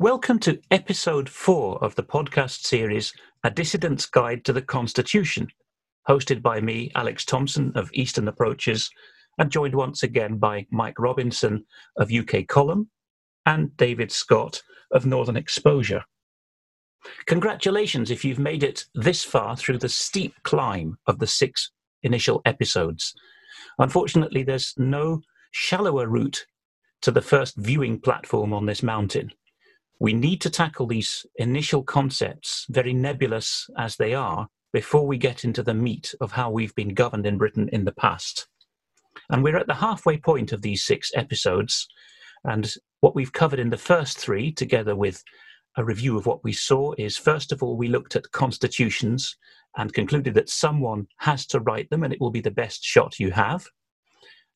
Welcome to episode four of the podcast series A Dissident's Guide to the Constitution, hosted by me, Alex Thompson of Eastern Approaches, and joined once again by Mike Robinson of UK Column and David Scott of Northern Exposure. Congratulations if you've made it this far through the steep climb of the six initial episodes. Unfortunately, there's no shallower route to the first viewing platform on this mountain we need to tackle these initial concepts, very nebulous as they are, before we get into the meat of how we've been governed in Britain in the past. And we're at the halfway point of these six episodes. And what we've covered in the first three, together with a review of what we saw, is first of all, we looked at constitutions and concluded that someone has to write them and it will be the best shot you have.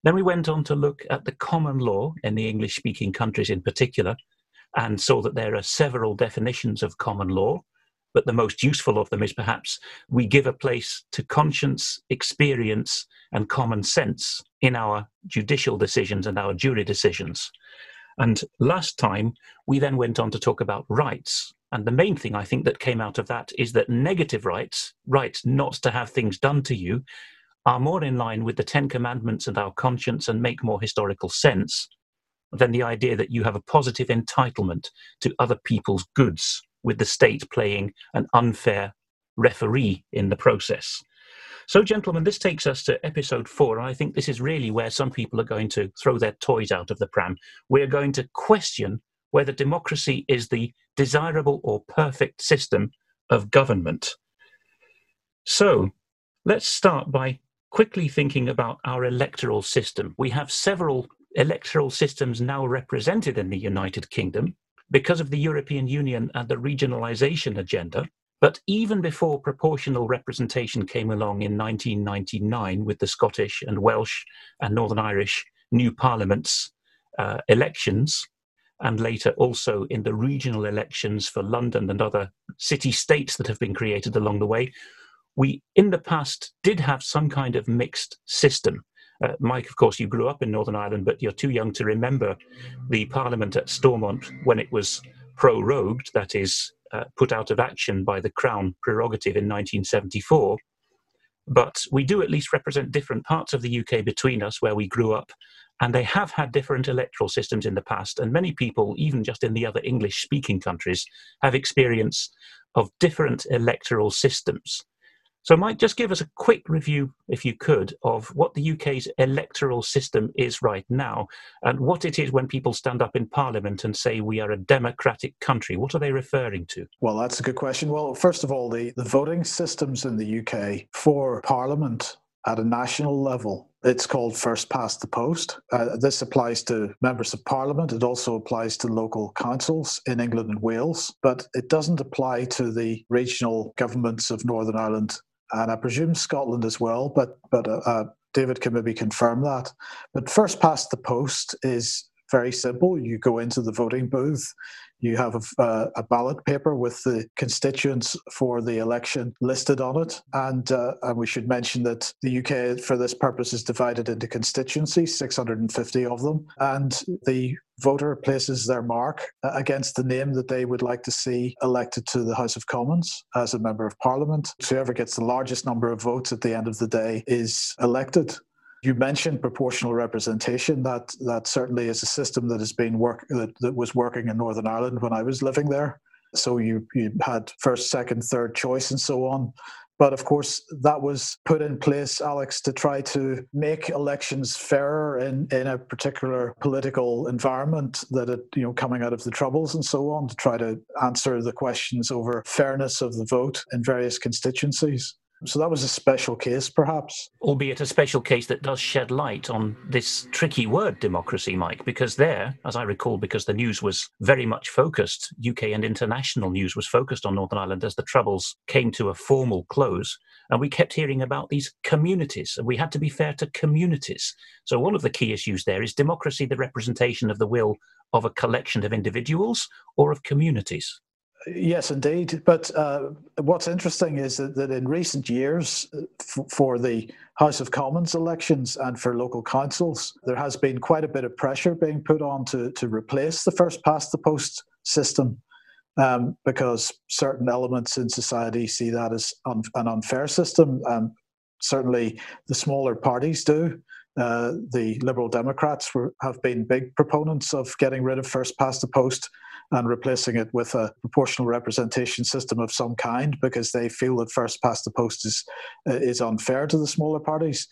Then we went on to look at the common law in the English speaking countries in particular and saw that there are several definitions of common law, but the most useful of them is perhaps we give a place to conscience, experience, and common sense in our judicial decisions and our jury decisions. And last time, we then went on to talk about rights. And the main thing I think that came out of that is that negative rights, rights not to have things done to you, are more in line with the Ten Commandments and our conscience and make more historical sense than the idea that you have a positive entitlement to other people's goods, with the state playing an unfair referee in the process. So, gentlemen, this takes us to episode four, and I think this is really where some people are going to throw their toys out of the pram. We're going to question whether democracy is the desirable or perfect system of government. So, let's start by quickly thinking about our electoral system. We have several electoral systems now represented in the United Kingdom because of the European Union and the regionalisation agenda. But even before proportional representation came along in 1999 with the Scottish and Welsh and Northern Irish new parliaments uh, elections, and later also in the regional elections for London and other city states that have been created along the way, we in the past did have some kind of mixed system uh, Mike, of course, you grew up in Northern Ireland, but you're too young to remember the Parliament at Stormont when it was prorogued, that is, uh, put out of action by the Crown prerogative in 1974. But we do at least represent different parts of the UK between us where we grew up, and they have had different electoral systems in the past. And many people, even just in the other English speaking countries, have experience of different electoral systems. So, Mike, just give us a quick review, if you could, of what the UK's electoral system is right now and what it is when people stand up in Parliament and say we are a democratic country. What are they referring to? Well, that's a good question. Well, first of all, the, the voting systems in the UK for Parliament at a national level it's called first past the post. Uh, this applies to members of parliament. It also applies to local councils in England and Wales, but it doesn't apply to the regional governments of Northern Ireland and I presume Scotland as well, but but uh, uh, David can maybe confirm that. But first past the post is very simple. You go into the voting booth, you have a, uh, a, ballot paper with the constituents for the election listed on it. And, uh, and we should mention that the UK, for this purpose, is divided into constituencies, 650 of them. And the voter places their mark against the name that they would like to see elected to the House of Commons as a member of Parliament. So whoever gets the largest number of votes at the end of the day is elected. You mentioned proportional representation. That that certainly is a system that has been work that, that was working in Northern Ireland when I was living there. So you you had first, second, third choice, and so on. But of course, that was put in place, Alex, to try to make elections fairer in, in a particular political environment that it, you know, coming out of the troubles and so on, to try to answer the questions over fairness of the vote in various constituencies. So that was a special case, perhaps. Albeit a special case that does shed light on this tricky word, democracy, Mike, because there, as I recall, because the news was very much focused, UK and international news was focused on Northern Ireland as the Troubles came to a formal close. And we kept hearing about these communities, and we had to be fair to communities. So, one of the key issues there is democracy the representation of the will of a collection of individuals or of communities? Yes, indeed. But uh, what's interesting is that, that in recent years, f- for the House of Commons elections and for local councils, there has been quite a bit of pressure being put on to, to replace the first past the post system um, because certain elements in society see that as un- an unfair system. Um, certainly, the smaller parties do. Uh, the Liberal Democrats were, have been big proponents of getting rid of first past the post and replacing it with a proportional representation system of some kind because they feel that first past the post is uh, is unfair to the smaller parties.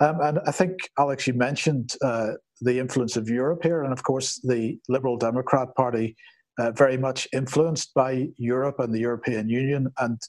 Um, and I think Alex, you mentioned uh, the influence of Europe here, and of course the Liberal Democrat Party uh, very much influenced by Europe and the European Union. And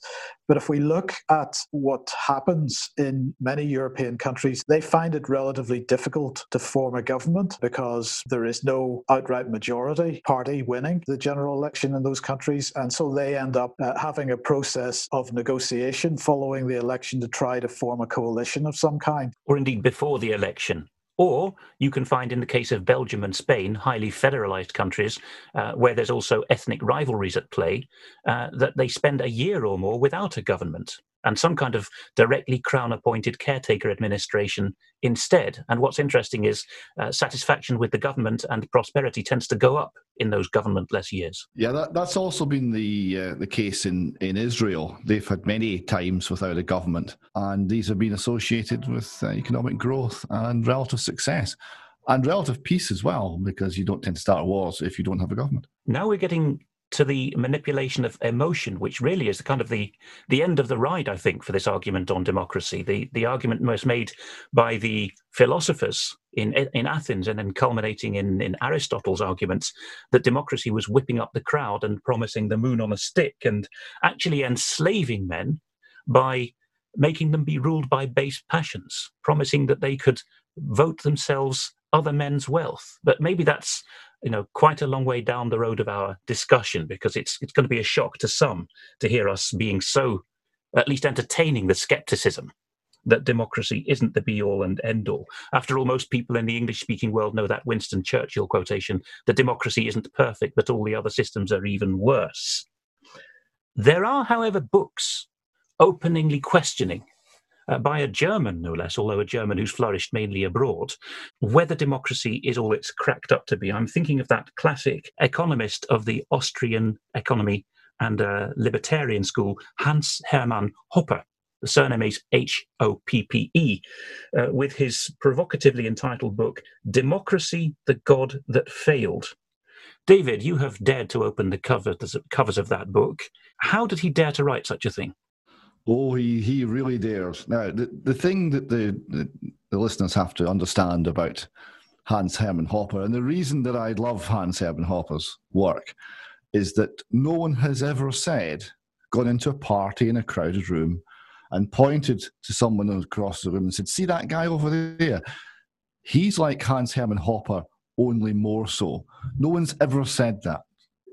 but if we look at what happens in many European countries, they find it relatively difficult to form a government because there is no outright majority party winning the general election in those countries, and so they end up uh, having a process of negotiation following the election to try to form a coalition of some kind, or indeed before the election. Or you can find, in the case of Belgium and Spain, highly federalized countries uh, where there's also ethnic rivalries at play, uh, that they spend a year or more without a government and some kind of directly crown appointed caretaker administration instead. And what's interesting is uh, satisfaction with the government and prosperity tends to go up in those governmentless years. Yeah, that, that's also been the uh, the case in, in Israel. They've had many times without a government, and these have been associated with uh, economic growth and relative success. And relative peace as well, because you don't tend to start wars if you don't have a government. Now we're getting to the manipulation of emotion, which really is the kind of the the end of the ride, I think, for this argument on democracy. The the argument most made by the philosophers in in Athens and then culminating in, in Aristotle's arguments that democracy was whipping up the crowd and promising the moon on a stick and actually enslaving men by making them be ruled by base passions, promising that they could vote themselves other men's wealth. But maybe that's you know quite a long way down the road of our discussion because it's it's going to be a shock to some to hear us being so at least entertaining the skepticism that democracy isn't the be all and end all. After all, most people in the English speaking world know that Winston Churchill quotation that democracy isn't perfect, but all the other systems are even worse. There are, however, books openingly questioning uh, by a German, no less, although a German who's flourished mainly abroad, whether democracy is all it's cracked up to be. I'm thinking of that classic economist of the Austrian economy and uh, libertarian school, Hans Hermann Hoppe. The surname is H O P P E, uh, with his provocatively entitled book, Democracy, the God That Failed. David, you have dared to open the covers, covers of that book. How did he dare to write such a thing? Oh, he, he really dares. Now, the, the thing that the, the, the listeners have to understand about Hans Hermann Hoppe, and the reason that I love Hans Hermann Hoppe's work, is that no one has ever said, gone into a party in a crowded room and pointed to someone across the room and said, See that guy over there? He's like Hans Hermann Hoppe, only more so. No one's ever said that.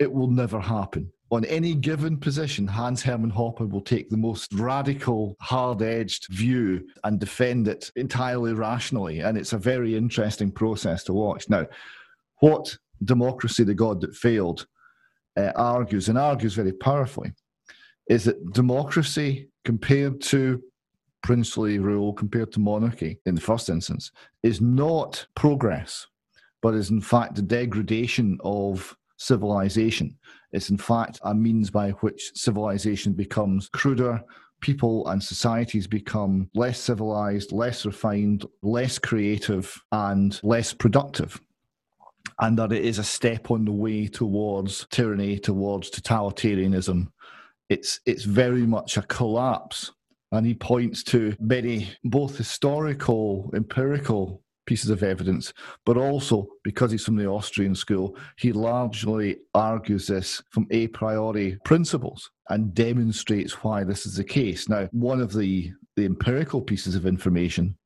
It will never happen on any given position, Hans Hermann Hoppe will take the most radical, hard edged view and defend it entirely rationally. And it's a very interesting process to watch. Now, what Democracy, the God That Failed, uh, argues, and argues very powerfully, is that democracy compared to princely rule, compared to monarchy in the first instance, is not progress, but is in fact the degradation of civilization. It's in fact a means by which civilization becomes cruder, people and societies become less civilized, less refined, less creative, and less productive. And that it is a step on the way towards tyranny, towards totalitarianism. It's, it's very much a collapse. And he points to many both historical, empirical pieces of evidence, but also because he's from the Austrian school, he largely argues this from a priori principles and demonstrates why this is the case. Now, one of the, the empirical pieces of information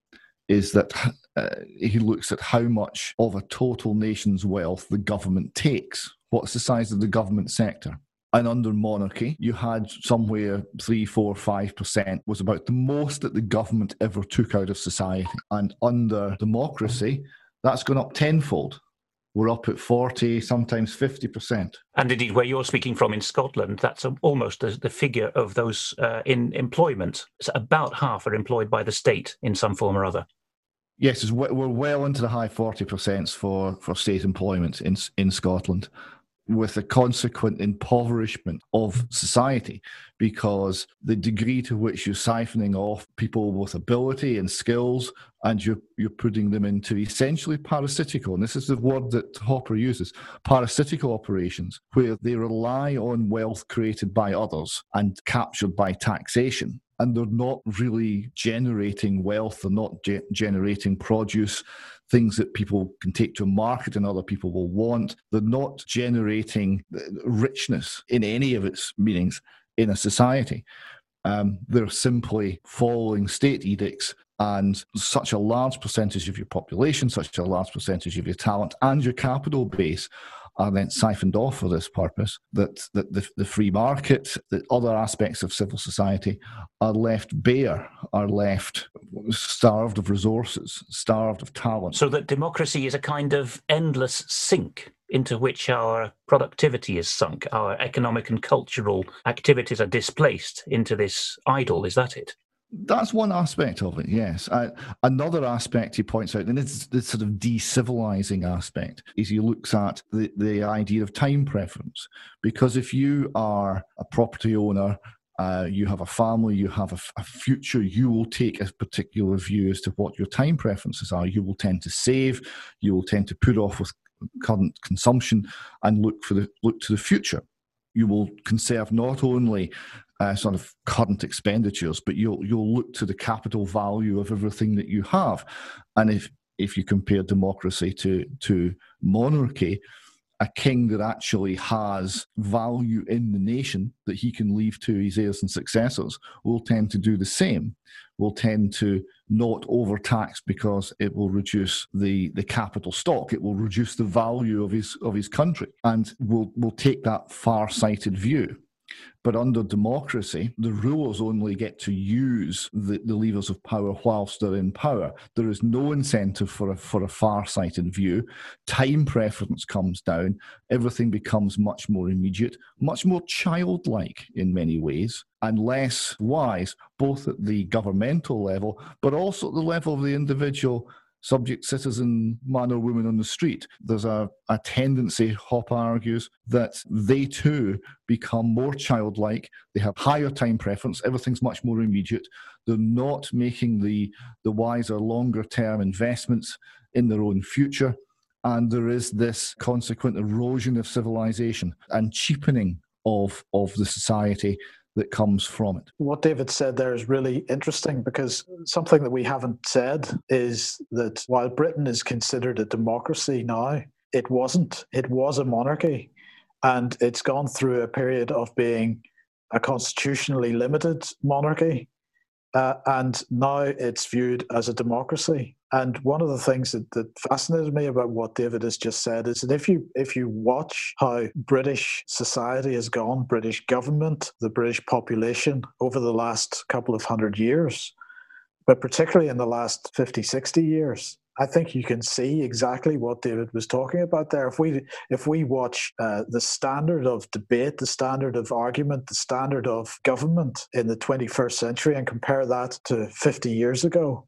is that uh, he looks at how much of a total nation's wealth the government takes. What's the size of the government sector? And under monarchy, you had somewhere three, four, five percent was about the most that the government ever took out of society. And under democracy, that's gone up tenfold. We're up at 40, sometimes 50%. And indeed, where you're speaking from in Scotland, that's almost the figure of those uh, in employment. So about half are employed by the state in some form or other. Yes, we're well into the high 40% for, for state employment in, in Scotland with the consequent impoverishment of society because the degree to which you're siphoning off people with ability and skills and you're, you're putting them into essentially parasitical, and this is the word that Hoppe uses, parasitical operations, where they rely on wealth created by others and captured by taxation and they're not really generating wealth, they're not ge- generating produce, things that people can take to market and other people will want. They're not generating richness in any of its meanings in a society. Um, they're simply following state edicts and such a large percentage of your population, such a large percentage of your talent and your capital base are then siphoned off for this purpose, that, that the, the free market, the other aspects of civil society are left bare, are left starved of resources, starved of talent. So that democracy is a kind of endless sink into which our productivity is sunk, our economic and cultural activities are displaced into this idol. Is that it? That's one aspect of it, yes. Uh, another aspect he points out, and it's the sort of decivilizing aspect, is he looks at the, the idea of time preference. Because if you are a property owner, uh, you have a family, you have a, a, future, you will take a particular view as to what your time preferences are. You will tend to save, you will tend to put off with current consumption and look for the look to the future. You will conserve not only uh, sort of current expenditures, but you'll you'll look to the capital value of everything that you have, and if if you compare democracy to to monarchy, a king that actually has value in the nation that he can leave to his heirs and successors will tend to do the same. Will tend to not overtax because it will reduce the, the capital stock. It will reduce the value of his of his country, and will will take that far sighted view. But under democracy, the rulers only get to use the, the levers of power whilst they're in power. There is no incentive for a, for a far sighted view. Time preference comes down. Everything becomes much more immediate, much more childlike in many ways, and less wise, both at the governmental level, but also at the level of the individual subject citizen man or woman on the street. There's a, a tendency, Hoppe argues, that they too become more childlike. They have higher time preference. Everything's much more immediate. They're not making the, the wiser, longer term investments in their own future. And there is this consequent erosion of civilization and cheapening of, of the society that comes from it. What David said there is really interesting because something that we haven't said is that while Britain is considered a democracy now, it wasn't. It was a monarchy. And it's gone through a period of being a constitutionally limited monarchy. Uh, and now it's viewed as a democracy. And one of the things that, that fascinated me about what David has just said is that if you if you watch how British society has gone, British government, the British population over the last couple of hundred years, but particularly in the last 50, 60 years, I think you can see exactly what David was talking about there. If we if we watch uh, the standard of debate, the standard of argument, the standard of government in the 21st century, and compare that to 50 years ago,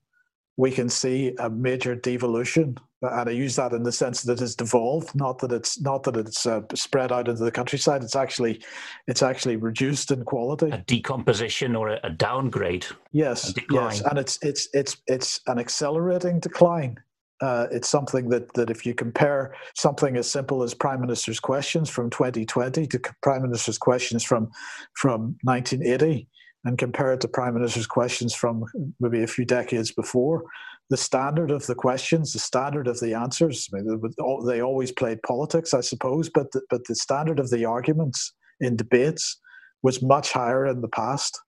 we can see a major devolution and I use that in the sense that it's devolved, not that it's not that it's uh, spread out into the countryside. It's actually it's actually reduced in quality. A decomposition or a, a downgrade. Yes, a yes, and it's it's it's it's an accelerating decline. Uh, it's something that that if you compare something as simple as Prime Minister's questions from 2020 to Prime Minister's questions from from 1980 and compare it to prime minister's questions from maybe a few decades before, the standard of the questions, the standard of the answers, I mean, they always played politics, I suppose, but the, but the standard of the arguments in debates was much higher in the past.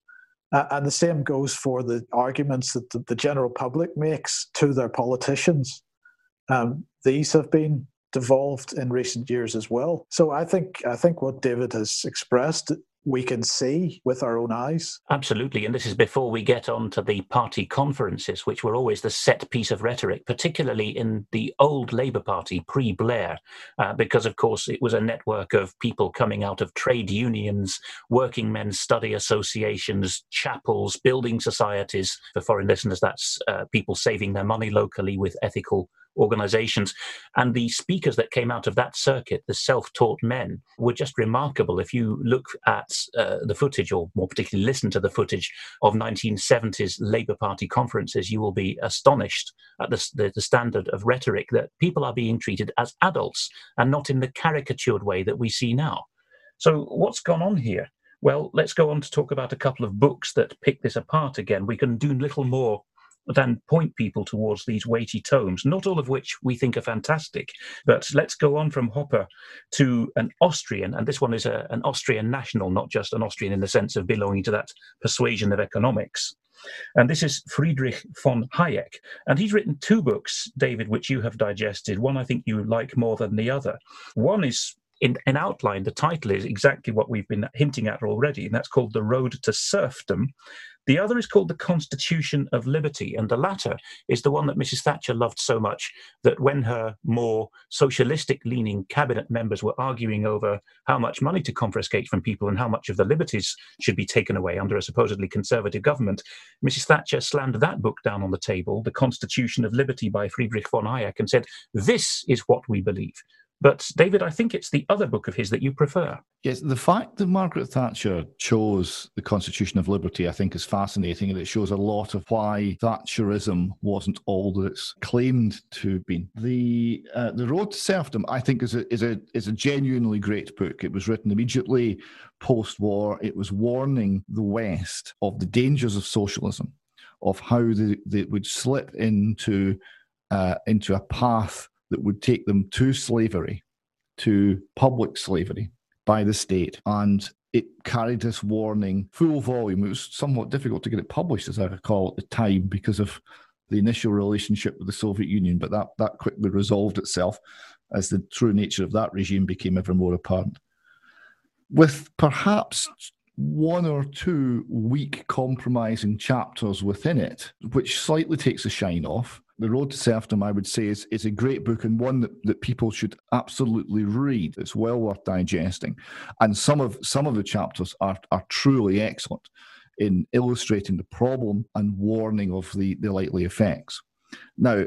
Uh, and the same goes for the arguments that the, the general public makes to their politicians. Um, these have been devolved in recent years as well. So I think I think what David has expressed we can see with our own eyes. Absolutely. And this is before we get on to the party conferences, which were always the set piece of rhetoric, particularly in the old Labour Party pre Blair, uh, because, of course, it was a network of people coming out of trade unions, working men's study associations, chapels, building societies. For foreign listeners, that's uh, people saving their money locally with ethical organizations. And the speakers that came out of that circuit, the self taught men, were just remarkable. If you look at uh, the footage, or more particularly listen to the footage of 1970s Labour Party conferences, you will be astonished at the, the, the standard of rhetoric that people are being treated as adults and not in the caricatured way that we see now. So, what's gone on here? Well, let's go on to talk about a couple of books that pick this apart again. We can do little more than point people towards these weighty tomes, not all of which we think are fantastic. But let's go on from Hoppe to an Austrian, and this one is a, an Austrian national, not just an Austrian in the sense of belonging to that persuasion of economics. And this is Friedrich von Hayek. And he's written two books, David, which you have digested. One I think you like more than the other. One is in, in outline, the title is exactly what we've been hinting at already, and that's called The Road to Serfdom. The other is called The Constitution of Liberty, and the latter is the one that Mrs. Thatcher loved so much that when her more socialistic leaning cabinet members were arguing over how much money to confiscate from people and how much of the liberties should be taken away under a supposedly conservative government, Mrs. Thatcher slammed that book down on the table, The Constitution of Liberty by Friedrich von Hayek, and said, This is what we believe. But David, I think it's the other book of his that you prefer. Yes, the fact that Margaret Thatcher chose the Constitution of Liberty, I think, is fascinating, and it shows a lot of why Thatcherism wasn't all that it's claimed to have been. The uh, The Road to Serfdom, I think, is a is a is a genuinely great book. It was written immediately post-war. It was warning the West of the dangers of socialism, of how they, they would slip into uh, into a path that would take them to slavery, to public slavery by the state. And it carried this warning full volume. It was somewhat difficult to get it published, as I recall, at the time because of the initial relationship with the Soviet Union, but that, that quickly resolved itself as the true nature of that regime became ever more apparent. With perhaps one or two weak compromising chapters within it, which slightly takes the shine off, the Road to Serfdom, I would say, is, is a great book and one that, that people should absolutely read. It's well worth digesting. And some of some of the chapters are, are truly excellent in illustrating the problem and warning of the, the likely effects. Now,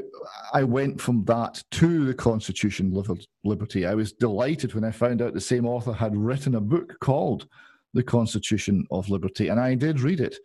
I went from that to the Constitution of Liberty. I was delighted when I found out the same author had written a book called The Constitution of Liberty, and I did read it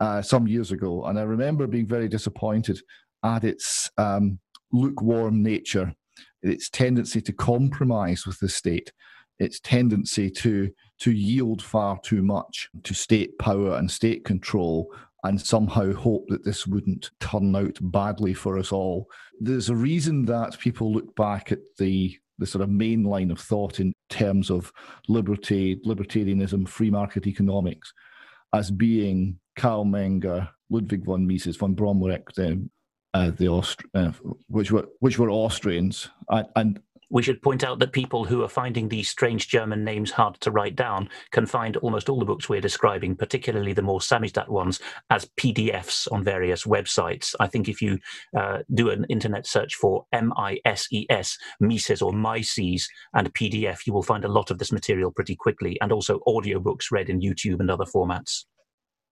uh, some years ago. And I remember being very disappointed at its um, lukewarm nature, its tendency to compromise with the state, its tendency to to yield far too much to state power and state control and somehow hope that this wouldn't turn out badly for us all. There's a reason that people look back at the the sort of main line of thought in terms of liberty, libertarianism, free market economics as being Karl Menger, Ludwig von Mises, von Bromlech, uh, the Aust- uh, which were which were Austrians, and, and we should point out that people who are finding these strange German names hard to write down can find almost all the books we're describing, particularly the more Samizdat ones, as PDFs on various websites. I think if you uh, do an internet search for M-I-S-E-S, Mises or Mises, and PDF, you will find a lot of this material pretty quickly, and also audiobooks read in YouTube and other formats.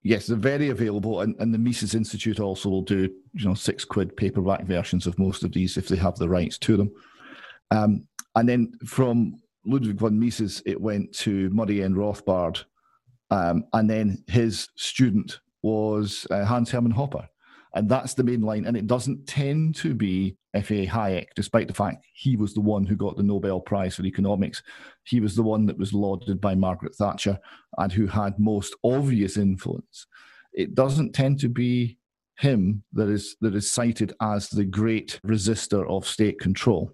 Yes, they're very available, and, and the Mises Institute also will do you know six quid paperback versions of most of these if they have the rights to them. Um, and then from Ludwig von Mises, it went to Murray N. Rothbard, um, and then his student was uh, Hans Hermann Hoppe, and that's the main line. And it doesn't tend to be F.A. Hayek, despite the fact he was the one who got the Nobel Prize for economics. He was the one that was lauded by Margaret Thatcher and who had most obvious influence. It doesn't tend to be him that is that is cited as the great resistor of state control.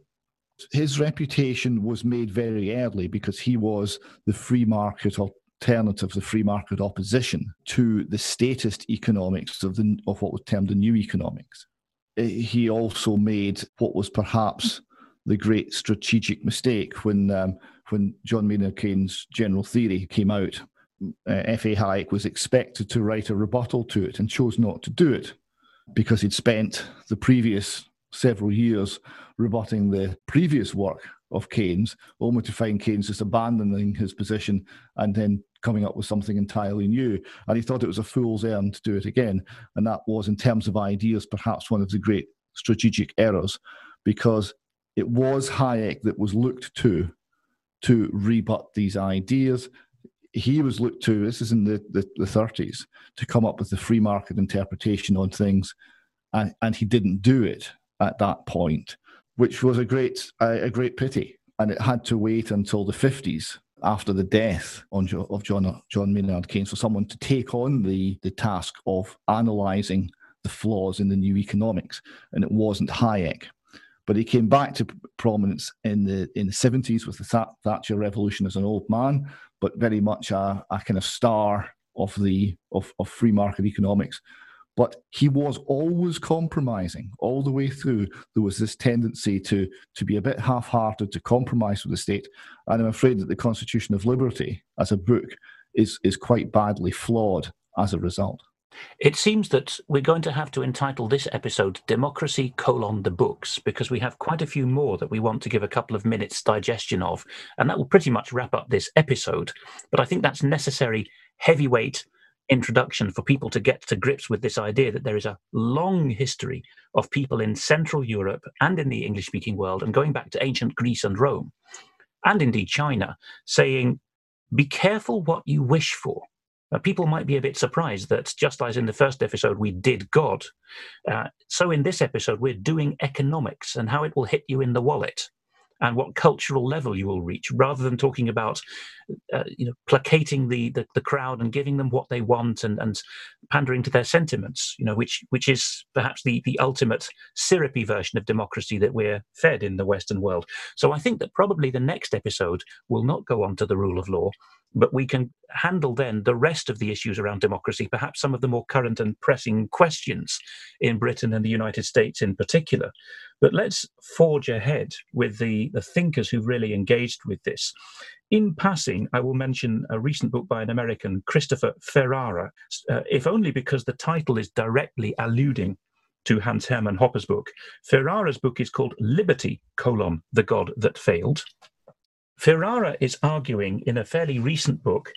His reputation was made very early because he was the free market alternative, the free market opposition to the statist economics of the of what was termed the new economics. Eh, he also made what was perhaps the great strategic mistake when um, when John Maynard Keynes' general theory came out. Uh, F.A. Hayek was expected to write a rebuttal to it and chose not to do it because he'd spent the previous several years rebutting the previous work of Keynes, only to find Keynes just abandoning his position and then coming up with something entirely new. And he thought it was a fool's errand to do it again. And that was, in terms of ideas, perhaps one of the great strategic errors because it was Hayek that was looked to to rebut these ideas. He was looked to, this is in the, the, the 30s, to come up with the free market interpretation on things, and, and he didn't do it at that point, which was a great, a, a great pity. And it had to wait until the 50s after the death of John, John Maynard Keynes for someone to take on the, the task of analysing the flaws in the new economics. And it wasn't Hayek. But he came back to prominence in the in the 70s with the Thatcher Revolution as an old man, but very much a, a kind of star of the of, of free market economics. But he was always compromising all the way through. There was this tendency to to be a bit half-hearted, to compromise with the state. And I'm afraid that the Constitution of Liberty, as a book, is is quite badly flawed as a result. It seems that we're going to have to entitle this episode Democracy colon the books because we have quite a few more that we want to give a couple of minutes digestion of, and that will pretty much wrap up this episode. But I think that's necessary heavyweight introduction for people to get to grips with this idea that there is a long history of people in Central Europe and in the English speaking world, and going back to ancient Greece and Rome, and indeed China, saying, Be careful what you wish for. Uh, people might be a bit surprised that just as in the first episode we did God, uh, so in this episode we're doing economics and how it will hit you in the wallet and what cultural level you will reach, rather than talking about, uh, you know, placating the, the, the crowd and giving them what they want and, and pandering to their sentiments. You know, which which is perhaps the the ultimate syrupy version of democracy that we're fed in the Western world. So I think that probably the next episode will not go on to the rule of law, but we can handle then the rest of the issues around democracy, perhaps some of the more current and pressing questions in Britain and the United States in particular. But let's forge ahead with the, the thinkers who've really engaged with this. In passing, I will mention a recent book by an American, Christopher Ferrara, uh, if only because the title is directly alluding to Hans Hermann Hoppe's book. Ferrara's book is called Liberty, colon, the God That Failed. Ferrara is arguing in a fairly recent book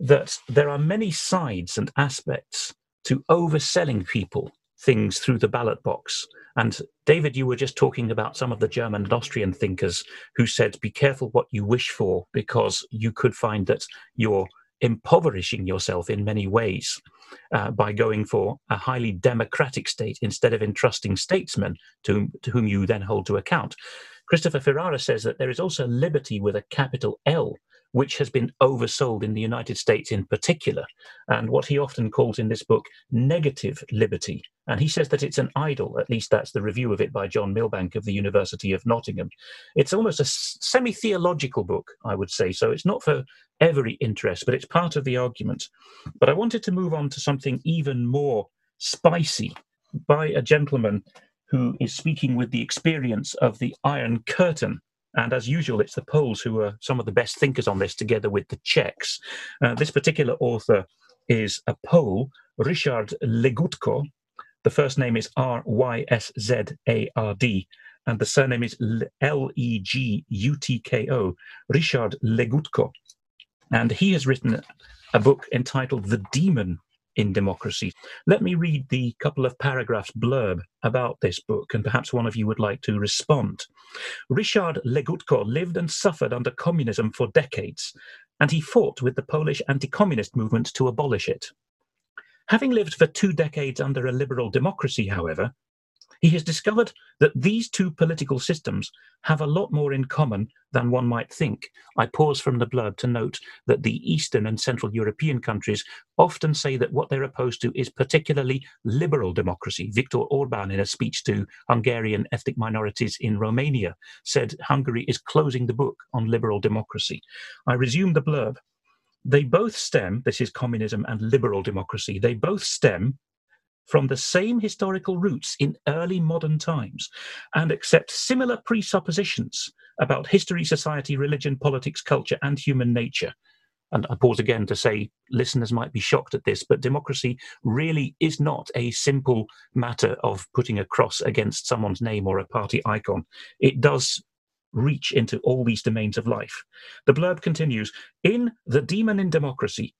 that there are many sides and aspects to overselling people things through the ballot box. And David, you were just talking about some of the German and Austrian thinkers who said, be careful what you wish for, because you could find that you're impoverishing yourself in many ways uh, by going for a highly democratic state instead of entrusting statesmen to, to whom you then hold to account. Christopher Ferrara says that there is also liberty with a capital L, which has been oversold in the United States in particular, and what he often calls in this book negative liberty. And he says that it's an idol, at least that's the review of it by John Milbank of the University of Nottingham. It's almost a semi theological book, I would say, so it's not for every interest, but it's part of the argument. But I wanted to move on to something even more spicy by a gentleman who is speaking with the experience of the Iron Curtain. And as usual, it's the Poles who are some of the best thinkers on this, together with the Czechs. Uh, this particular author is a Pole, Ryszard Legutko. The first name is R Y S Z A R D, and the surname is L E G U T K O, Ryszard Legutko. And he has written a book entitled The Demon in democracy. Let me read the couple of paragraphs blurb about this book, and perhaps one of you would like to respond. Ryszard Legutko lived and suffered under communism for decades, and he fought with the Polish anti communist movement to abolish it. Having lived for two decades under a liberal democracy, however, he has discovered that these two political systems have a lot more in common than one might think. I pause from the blurb to note that the Eastern and Central European countries often say that what they're opposed to is particularly liberal democracy. Viktor Orban, in a speech to Hungarian ethnic minorities in Romania, said Hungary is closing the book on liberal democracy. I resume the blurb. They both stem, this is communism and liberal democracy, they both stem from the same historical roots in early modern times and accept similar presuppositions about history, society, religion, politics, culture, and human nature. And I pause again to say listeners might be shocked at this, but democracy really is not a simple matter of putting a cross against someone's name or a party icon. It does reach into all these domains of life. The blurb continues In The Demon in Democracy,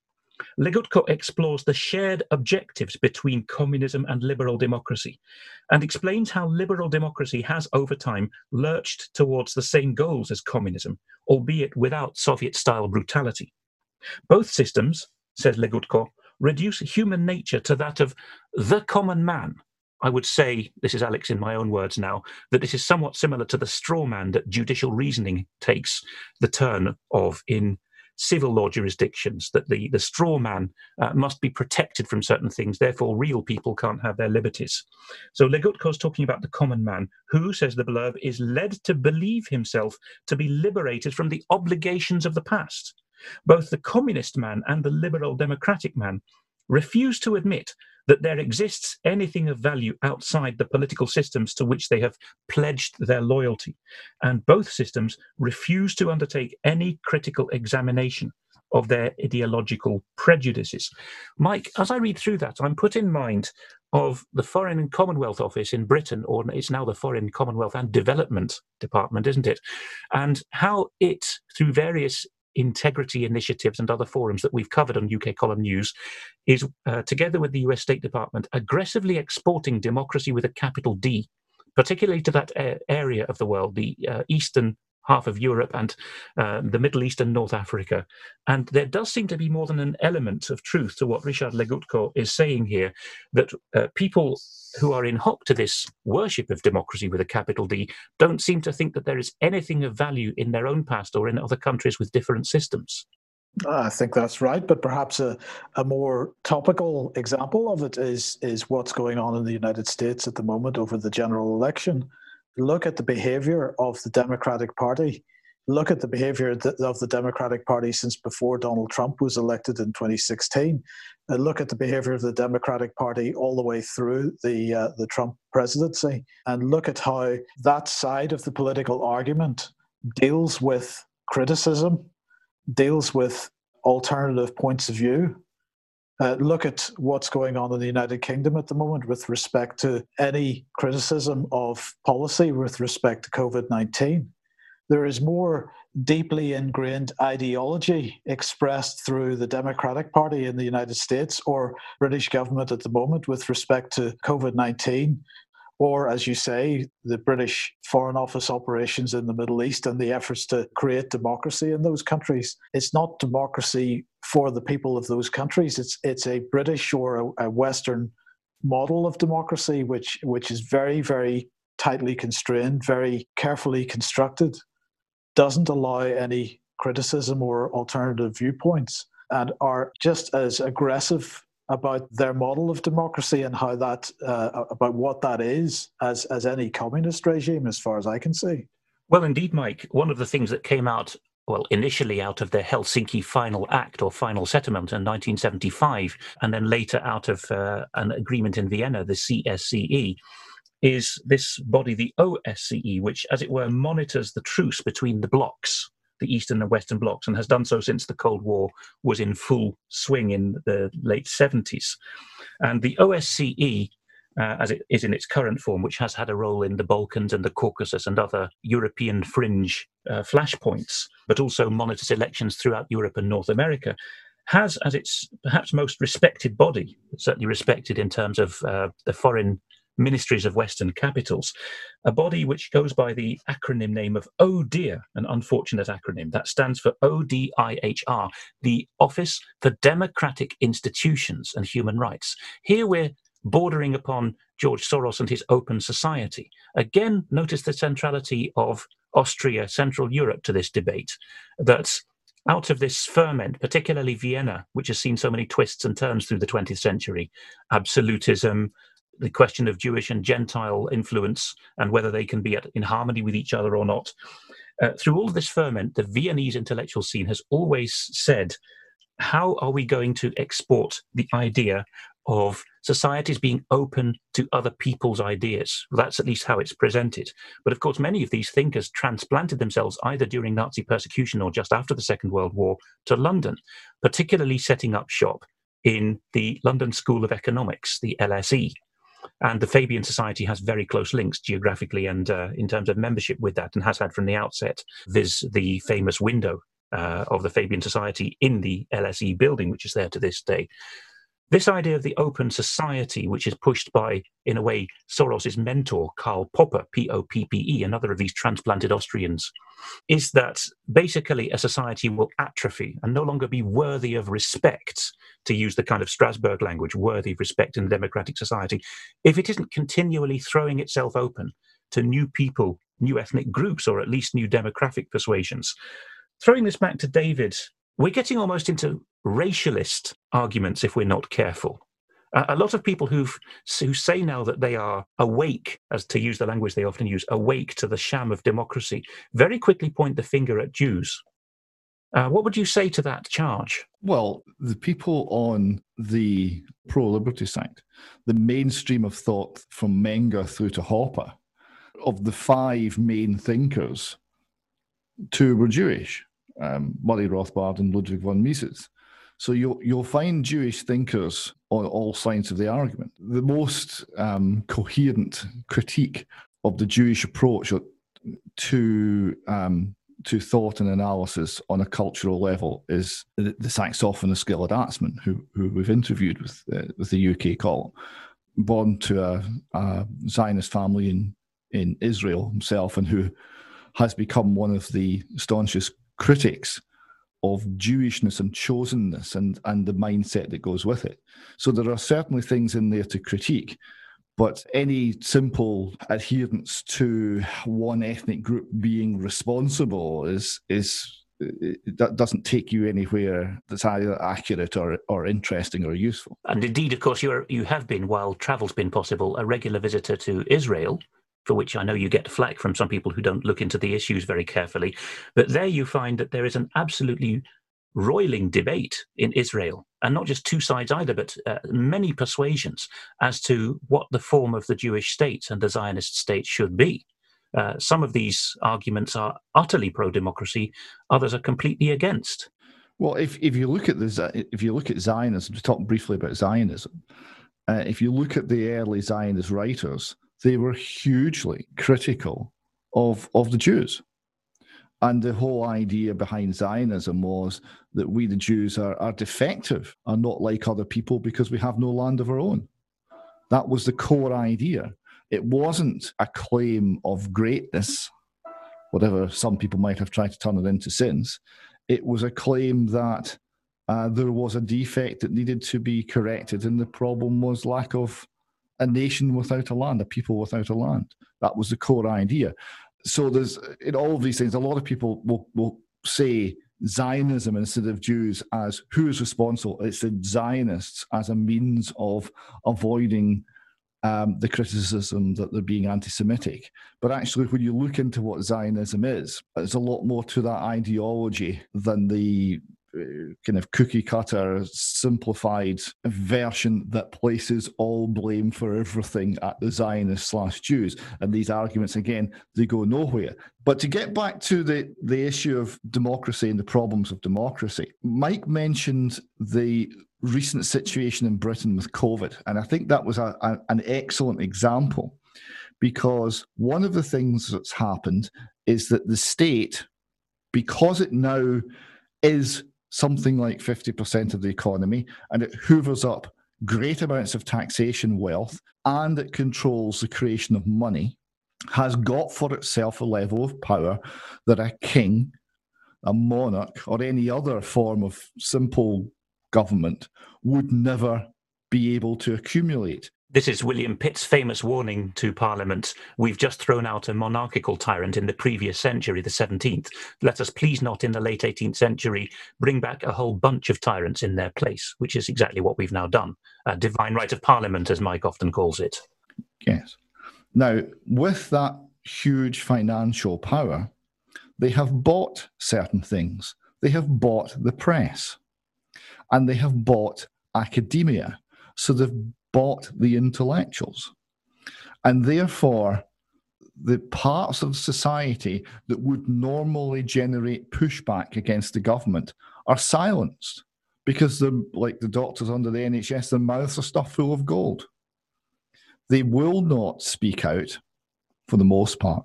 Legutko explores the shared objectives between communism and liberal democracy and explains how liberal democracy has over time lurched towards the same goals as communism, albeit without Soviet style brutality. Both systems, says Legutko, reduce human nature to that of the common man. I would say, this is Alex in my own words now, that this is somewhat similar to the straw man that judicial reasoning takes the turn of in civil law jurisdictions, that the, the straw man uh, must be protected from certain things, therefore, real people can't have their liberties. So Legutko is talking about the common man, who, says the Blurb, is led to believe himself to be liberated from the obligations of the past. Both the communist man and the liberal democratic man refuse to admit that there exists anything of value outside the political systems to which they have pledged their loyalty. And both systems refuse to undertake any critical examination of their ideological prejudices. Mike, as I read through that, I'm put in mind of the Foreign and Commonwealth Office in Britain, or it's now the Foreign Commonwealth and Development Department, isn't it? And how it, through various integrity initiatives and other forums that we've covered on UK Column News is, uh, together with the US State Department, aggressively exporting democracy with a capital D, particularly to that area of the world, the uh, Eastern half of Europe and uh, the Middle East and North Africa. And there does seem to be more than an element of truth to what Ryszard Legutko is saying here that uh, people who are in hock to this worship of democracy with a capital D don't seem to think that there is anything of value in their own past or in other countries with different systems. Ah, I think that's right, but perhaps a, a more topical example of it is is what's going on in the United States at the moment over the general election look at the behavior of the Democratic Party, look at the behavior of the Democratic Party since before Donald Trump was elected in 2016, and look at the behavior of the Democratic Party all the way through the uh, the Trump presidency, and look at how that side of the political argument deals with criticism, deals with alternative points of view, uh, look at what's going on in the United Kingdom at the moment with respect to any criticism of policy with respect to COVID 19. There is more deeply ingrained ideology expressed through the Democratic Party in the United States or British government at the moment with respect to COVID 19 or, as you say, the British Foreign Office operations in the Middle East and the efforts to create democracy in those countries. It's not democracy for the people of those countries. It's it's a British or a, a Western model of democracy, which which is very very tightly constrained, very carefully constructed, doesn't allow any criticism or alternative viewpoints, and are just as aggressive about their model of democracy and how that uh, about what that is as as any communist regime as far as i can see. Well indeed mike one of the things that came out well, initially out of the Helsinki Final Act or Final Settlement in 1975, and then later out of uh, an agreement in Vienna, the CSCE, is this body, the OSCE, which, as it were, monitors the truce between the blocks, the Eastern and Western blocs and has done so since the Cold War was in full swing in the late 70s. And the OSCE, uh, as it is in its current form, which has had a role in the Balkans and the Caucasus and other European fringe uh, flashpoints, but also monitors elections throughout Europe and North America, has as its perhaps most respected body, certainly respected in terms of uh, the foreign ministries of Western capitals, a body which goes by the acronym name of ODIHR, an unfortunate acronym. That stands for ODIHR, the Office for Democratic Institutions and Human Rights. Here we're bordering upon George Soros and his open society. Again, notice the centrality of Austria, Central Europe to this debate, that out of this ferment, particularly Vienna, which has seen so many twists and turns through the 20th century, absolutism, the question of Jewish and Gentile influence and whether they can be at, in harmony with each other or not. Uh, through all of this ferment, the Viennese intellectual scene has always said, how are we going to export the idea of societies being open to other people's ideas? Well, that's at least how it's presented. But of course, many of these thinkers transplanted themselves either during Nazi persecution or just after the Second World War to London, particularly setting up shop in the London School of Economics, the LSE, and the Fabian Society has very close links geographically and uh, in terms of membership with that, and has had from the outset. Viz. the famous window uh, of the Fabian Society in the LSE building, which is there to this day. This idea of the open society, which is pushed by, in a way, Soros's mentor, Karl Popper, P O P P E, another of these transplanted Austrians, is that basically a society will atrophy and no longer be worthy of respect, to use the kind of Strasbourg language, worthy of respect in a democratic society, if it isn't continually throwing itself open to new people, new ethnic groups, or at least new demographic persuasions. Throwing this back to David, we're getting almost into racialist arguments if we're not careful. a lot of people who've, who say now that they are awake, as to use the language they often use, awake to the sham of democracy, very quickly point the finger at Jews. Uh, what would you say to that charge? Well, the people on the pro liberty side, the mainstream of thought from Menger through to Hoppe, of the five main thinkers, two were Jewish um, Murray Rothbard and Ludwig von Mises. So you'll you'll find Jewish thinkers on all sides of the argument. The most um, coherent critique of the Jewish approach to um, to thought and analysis on a cultural level is the, the Saxophonist Gilad Atzmon, who who we've interviewed with uh, with the UK column, born to a, a Zionist family in in Israel himself, and who has become one of the staunchest critics of Jewishness and chosenness and, and the mindset that goes with it. So there are certainly things in there to critique, but any simple adherence to one ethnic group being responsible is is that doesn't take you anywhere that's either accurate or, or interesting or useful. And indeed, of course, you're you have been, while travel's been possible, a regular visitor to Israel for which I know you get flack from some people who don't look into the issues very carefully. But there you find that there is an absolutely roiling debate in Israel, and not just two sides either, but uh, many persuasions as to what the form of the Jewish state and the Zionist state should be. Uh, some of these arguments are utterly pro-democracy; others are completely against. Well, if if you look at the if you look at Zionism, to talk briefly about Zionism, uh, if you look at the early Zionist writers, they were hugely critical of, of the Jews. And the whole idea behind Zionism was that we, the Jews, are, are defective, are not like other people because we have no land of our own. That was the core idea. It wasn't a claim of greatness, whatever some people might have tried to turn it into since. It was a claim that uh, there was a defect that needed to be corrected, and the problem was lack of a nation without a land, a people without a land. That was the core idea. So there's in all of these things, a lot of people will, will say Zionism instead of Jews as who is responsible. It's the Zionists as a means of avoiding um, the criticism that they're being anti Semitic. But actually, when you look into what Zionism is, there's a lot more to that ideology than the Uh, kind of cookie cutter, simplified version that places all blame for everything at the Zionists slash Jews. And these arguments, again, they go nowhere. But to get back to the, the issue of democracy and the problems of democracy, Mike mentioned the recent situation in Britain with COVID. And I think that was a, a, an excellent example because one of the things that's happened is that the state, because it now is something like 50% of the economy, and it hoovers up great amounts of taxation wealth, and it controls the creation of money, has got for itself a level of power that a king, a monarch, or any other form of simple government would never be able to accumulate. This is William Pitt's famous warning to Parliament. We've just thrown out a monarchical tyrant in the previous century, the 17th. Let us please not in the late 18th century bring back a whole bunch of tyrants in their place, which is exactly what we've now done. A divine right of Parliament, as Mike often calls it. Yes. Now, with that huge financial power, they have bought certain things. They have bought the press and they have bought academia. So they've bought the intellectuals. And therefore, the parts of society that would normally generate pushback against the government are silenced because they're like the doctors under the NHS, their mouths are stuffed full of gold. They will not speak out for the most part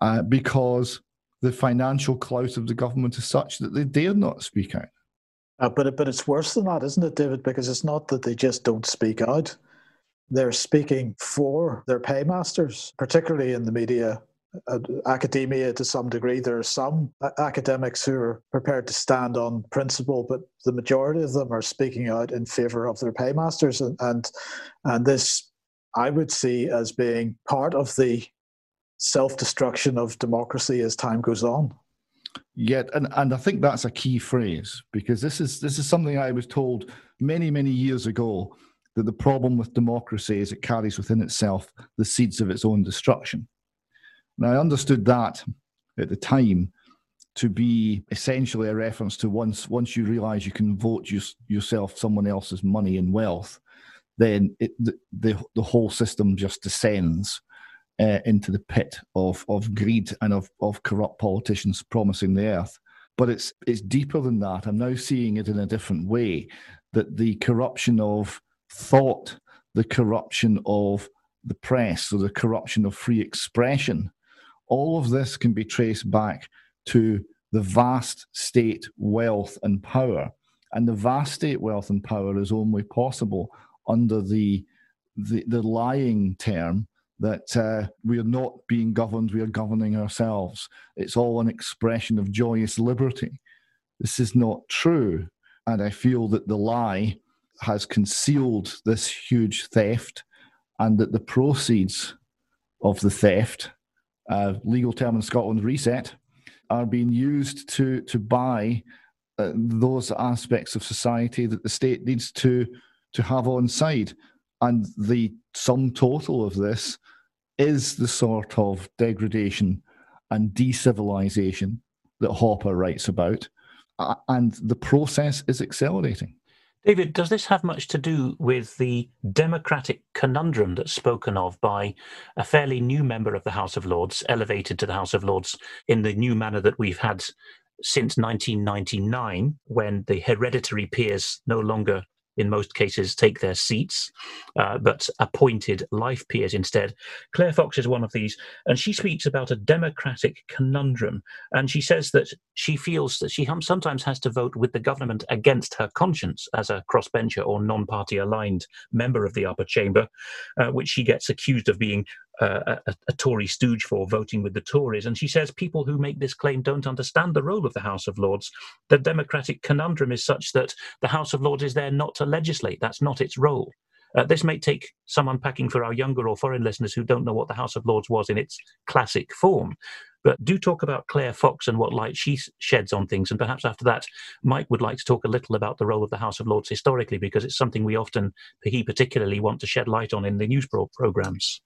uh, because the financial clout of the government is such that they dare not speak out. Uh, but but it's worse than that, isn't it, David? Because it's not that they just don't speak out; they're speaking for their paymasters, particularly in the media, uh, academia to some degree. There are some academics who are prepared to stand on principle, but the majority of them are speaking out in favour of their paymasters, and and and this I would see as being part of the self destruction of democracy as time goes on. Yet, and, and I think that's a key phrase because this is this is something I was told many many years ago that the problem with democracy is it carries within itself the seeds of its own destruction. And I understood that at the time to be essentially a reference to once once you realize you can vote you, yourself someone else's money and wealth, then it, the, the, the whole system just descends uh, into the pit of of greed and of of corrupt politicians promising the earth. But it's it's deeper than that. I'm now seeing it in a different way. That the corruption of thought, the corruption of the press, or the corruption of free expression, all of this can be traced back to the vast state wealth and power. And the vast state wealth and power is only possible under the the, the lying term that uh, we are not being governed, we are governing ourselves. It's all an expression of joyous liberty. This is not true. And I feel that the lie has concealed this huge theft and that the proceeds of the theft, uh, legal term in Scotland, reset, are being used to, to buy uh, those aspects of society that the state needs to, to have on side. And the sum total of this is the sort of degradation and decivilization that Hoppe writes about. And the process is accelerating. David, does this have much to do with the democratic conundrum that's spoken of by a fairly new member of the House of Lords, elevated to the House of Lords in the new manner that we've had since 1999, when the hereditary peers no longer in most cases take their seats, uh, but appointed life peers instead. Claire Fox is one of these, and she speaks about a democratic conundrum. And she says that she feels that she sometimes has to vote with the government against her conscience as a crossbencher or non party aligned member of the upper chamber, uh, which she gets accused of being a, a, Tory stooge for voting with the Tories. And she says people who make this claim don't understand the role of the House of Lords. The democratic conundrum is such that the House of Lords is there not to legislate, that's not its role. Uh, this may take some unpacking for our younger or foreign listeners who don't know what the House of Lords was in its classic form. But do talk about Claire Fox and what light she sheds on things. And perhaps after that, Mike would like to talk a little about the role of the House of Lords historically, because it's something we often, he particularly, want to shed light on in the news programs.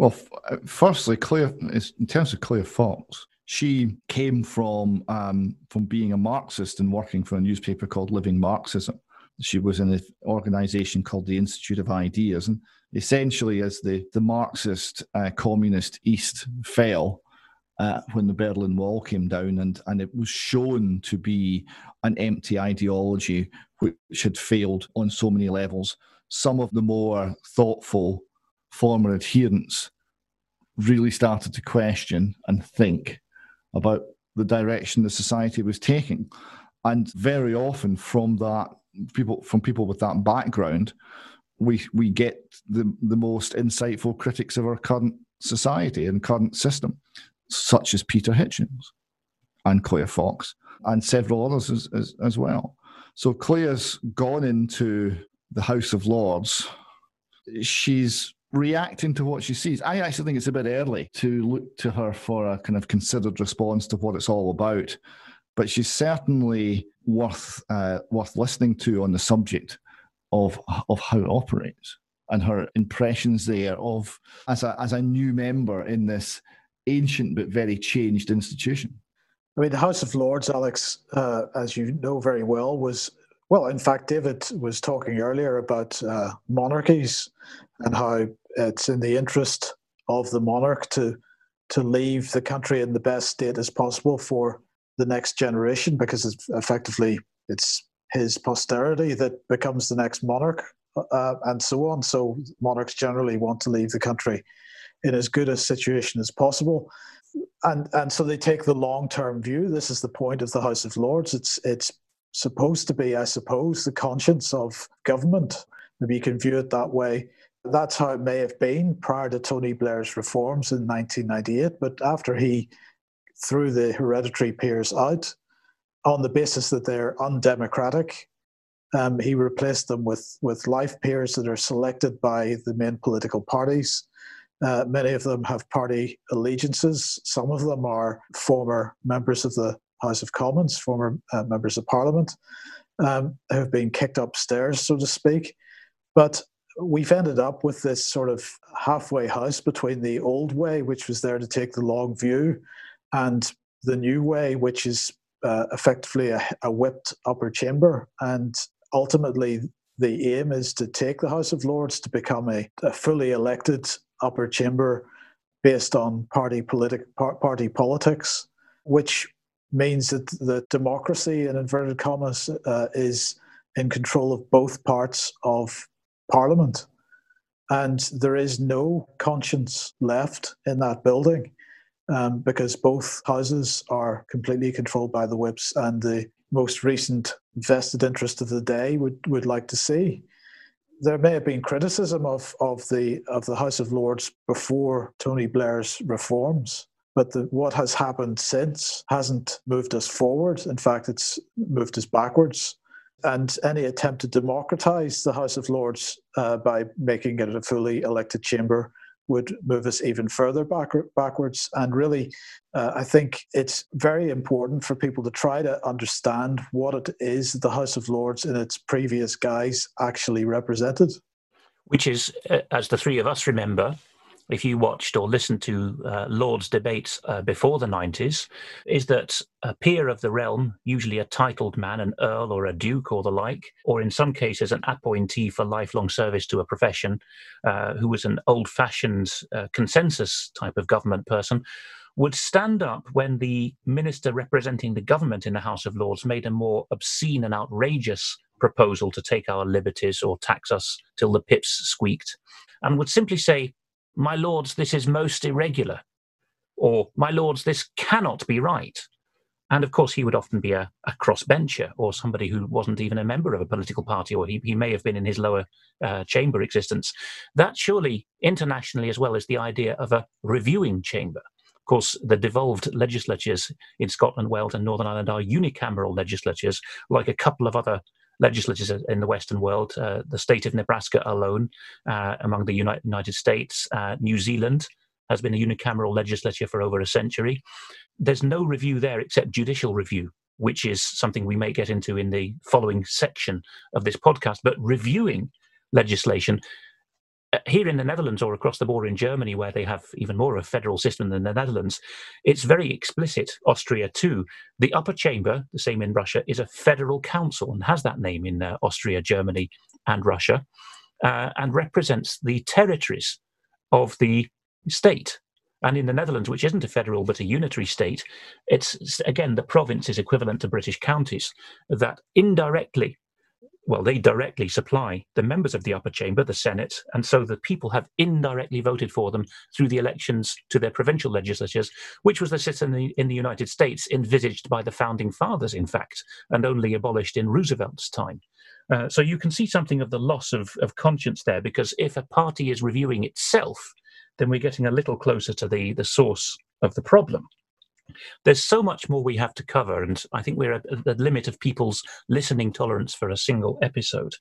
Well, uh, firstly, Claire, in terms of Claire Fox, she came from um, from being a Marxist and working for a newspaper called Living Marxism. She was in an organisation called the Institute of Ideas, and essentially, as the the Marxist uh, communist East fell, uh, when the Berlin Wall came down, and, and it was shown to be an empty ideology which had failed on so many levels. Some of the more thoughtful former adherents really started to question and think about the direction the society was taking. And very often from that people from people with that background, we we get the, the most insightful critics of our current society and current system, such as Peter Hitchens and Claire Fox and several others as, as, as well. So Claire's gone into the House of Lords. She's reacting to what she sees. I actually think it's a bit early to look to her for a kind of considered response to what it's all about, but she's certainly worth uh, worth listening to on the subject of of how it operates and her impressions there of as a as a new member in this ancient but very changed institution. I mean, the House of Lords, Alex, uh, as you know very well, was well. In fact, David was talking earlier about uh, monarchies and how it's in the interest of the monarch to to leave the country in the best state as possible for the next generation because it's effectively it's his posterity that becomes the next monarch uh, and so on so monarchs generally want to leave the country in as good a situation as possible and and so they take the long term view. This is the point of the House of Lords. It's it's supposed to be, I suppose, the conscience of government. Maybe you can view it that way. That's how it may have been prior to Tony Blair's reforms in 1998. But after he threw the hereditary peers out on the basis that they're undemocratic, um, he replaced them with, with life peers that are selected by the main political parties. Uh, many of them have party allegiances. Some of them are former members of the House of Commons, former uh, members of Parliament, um, have been kicked upstairs, so to speak. But we've ended up with this sort of halfway house between the old way, which was there to take the long view, and the new way, which is uh, effectively a, a, whipped upper chamber. And ultimately, the aim is to take the House of Lords to become a, a fully elected upper chamber based on party, politic, par- party politics, which means that the democracy, in inverted commas, uh, is in control of both parts of Parliament. And there is no conscience left in that building um, because both houses are completely controlled by the whips and the most recent vested interest of the day would, would like to see. There may have been criticism of, of, the, of the House of Lords before Tony Blair's reforms, but the, what has happened since hasn't moved us forward. In fact, it's moved us backwards and any attempt to democratize the House of Lords uh, by making it a fully elected chamber would move us even further back, backwards. And really, uh, I think it's very important for people to try to understand what it is the House of Lords in its previous guise actually represented. Which is, uh, as the three of us remember, if you watched or listened to uh, Lord's debates uh, before the 90s, is that a peer of the realm, usually a titled man, an earl or a duke or the like, or in some cases an appointee for lifelong service to a profession, uh, who was an old fashioned uh, consensus type of government person, would stand up when the minister representing the government in the House of Lords made a more obscene and outrageous proposal to take our liberties or tax us till the pips squeaked, and would simply say, my lords, this is most irregular, or my lords, this cannot be right. And of course, he would often be a, a crossbencher or somebody who wasn't even a member of a political party, or he, he may have been in his lower uh, chamber existence. That surely, internationally, as well as the idea of a reviewing chamber. Of course, the devolved legislatures in Scotland, Wales, and Northern Ireland are unicameral legislatures, like a couple of other legislatures in the Western world. Uh, the state of Nebraska alone, uh, among the United, United States, uh, New Zealand has been a unicameral legislature for over a century. There's no review there except judicial review, which is something we may get into in the following section of this podcast. But reviewing legislation here in the Netherlands or across the border in Germany, where they have even more of a federal system than the Netherlands, it's very explicit. Austria too. The upper chamber, the same in Russia, is a federal council and has that name in uh, Austria, Germany, and Russia, uh, and represents the territories of the state. And in the Netherlands, which isn't a federal but a unitary state, it's again the province is equivalent to British counties that indirectly well, they directly supply the members of the upper chamber, the Senate, and so the people have indirectly voted for them through the elections to their provincial legislatures, which was the system in the, United States envisaged by the founding fathers, in fact, and only abolished in Roosevelt's time. Uh, so you can see something of the loss of, of conscience there, because if a party is reviewing itself, then we're getting a little closer to the, the source of the problem. There's so much more we have to cover, and I think we're at the limit of people's listening tolerance for a single episode.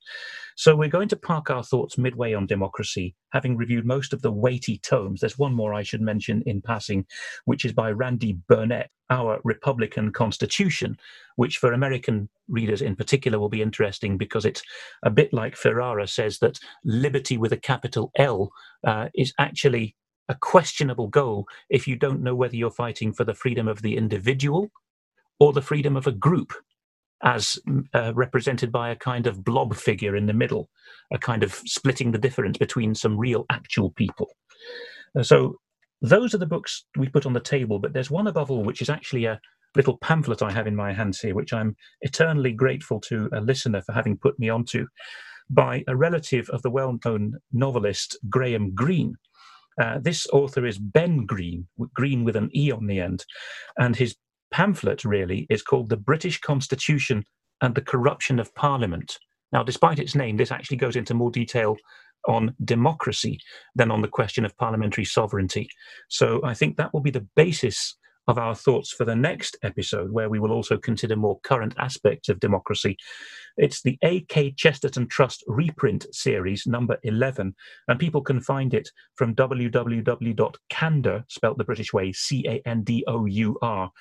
So we're going to park our thoughts midway on democracy, having reviewed most of the weighty tomes. There's one more I should mention in passing, which is by Randy Barnett, Our Republican Constitution, which for American readers in particular will be interesting because it's a bit like Ferrara says that liberty with a capital L uh, is actually a questionable goal if you don't know whether you're fighting for the freedom of the individual or the freedom of a group, as uh, represented by a kind of blob figure in the middle, a kind of splitting the difference between some real actual people. Uh, so those are the books we put on the table, but there's one above all, which is actually a little pamphlet I have in my hands here, which I'm eternally grateful to a listener for having put me onto, by a relative of the well known novelist Graham Greene, Uh, this author is Ben Greene, Green with an E on the end, and his pamphlet really is called The British Constitution and the Corruption of Parliament. Now, despite its name, this actually goes into more detail on democracy than on the question of parliamentary sovereignty. So I think that will be the basis of our thoughts for the next episode, where we will also consider more current aspects of democracy. It's the A.K. Chesterton Trust reprint series, number 11, and people can find it from www.candour, spelt the British way, C A N D O U R,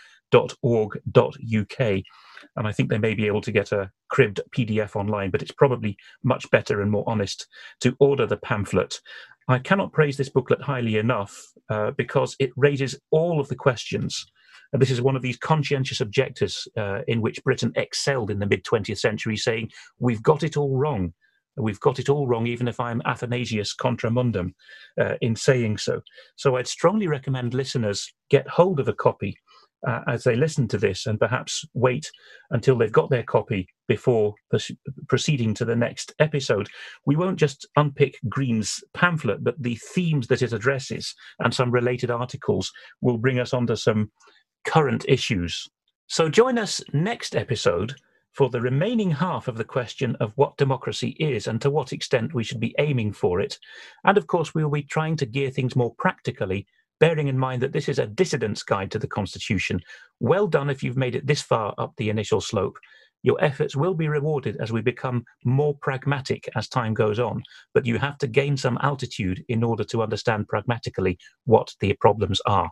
.org.uk. And I think they may be able to get a cribbed PDF online, but it's probably much better and more honest to order the pamphlet. I cannot praise this booklet highly enough uh, because it raises all of the questions. And this is one of these conscientious objectors uh, in which Britain excelled in the mid 20th century, saying, We've got it all wrong. We've got it all wrong, even if I'm Athanasius contra mundum uh, in saying so. So I'd strongly recommend listeners get hold of a copy uh, as they listen to this and perhaps wait until they've got their copy before proceeding to the next episode. We won't just unpick Greene's pamphlet, but the themes that it addresses and some related articles will bring us onto some current issues. So join us next episode for the remaining half of the question of what democracy is and to what extent we should be aiming for it. And of course, we will be trying to gear things more practically bearing in mind that this is a dissident's guide to the Constitution. Well done if you've made it this far up the initial slope. Your efforts will be rewarded as we become more pragmatic as time goes on, but you have to gain some altitude in order to understand pragmatically what the problems are.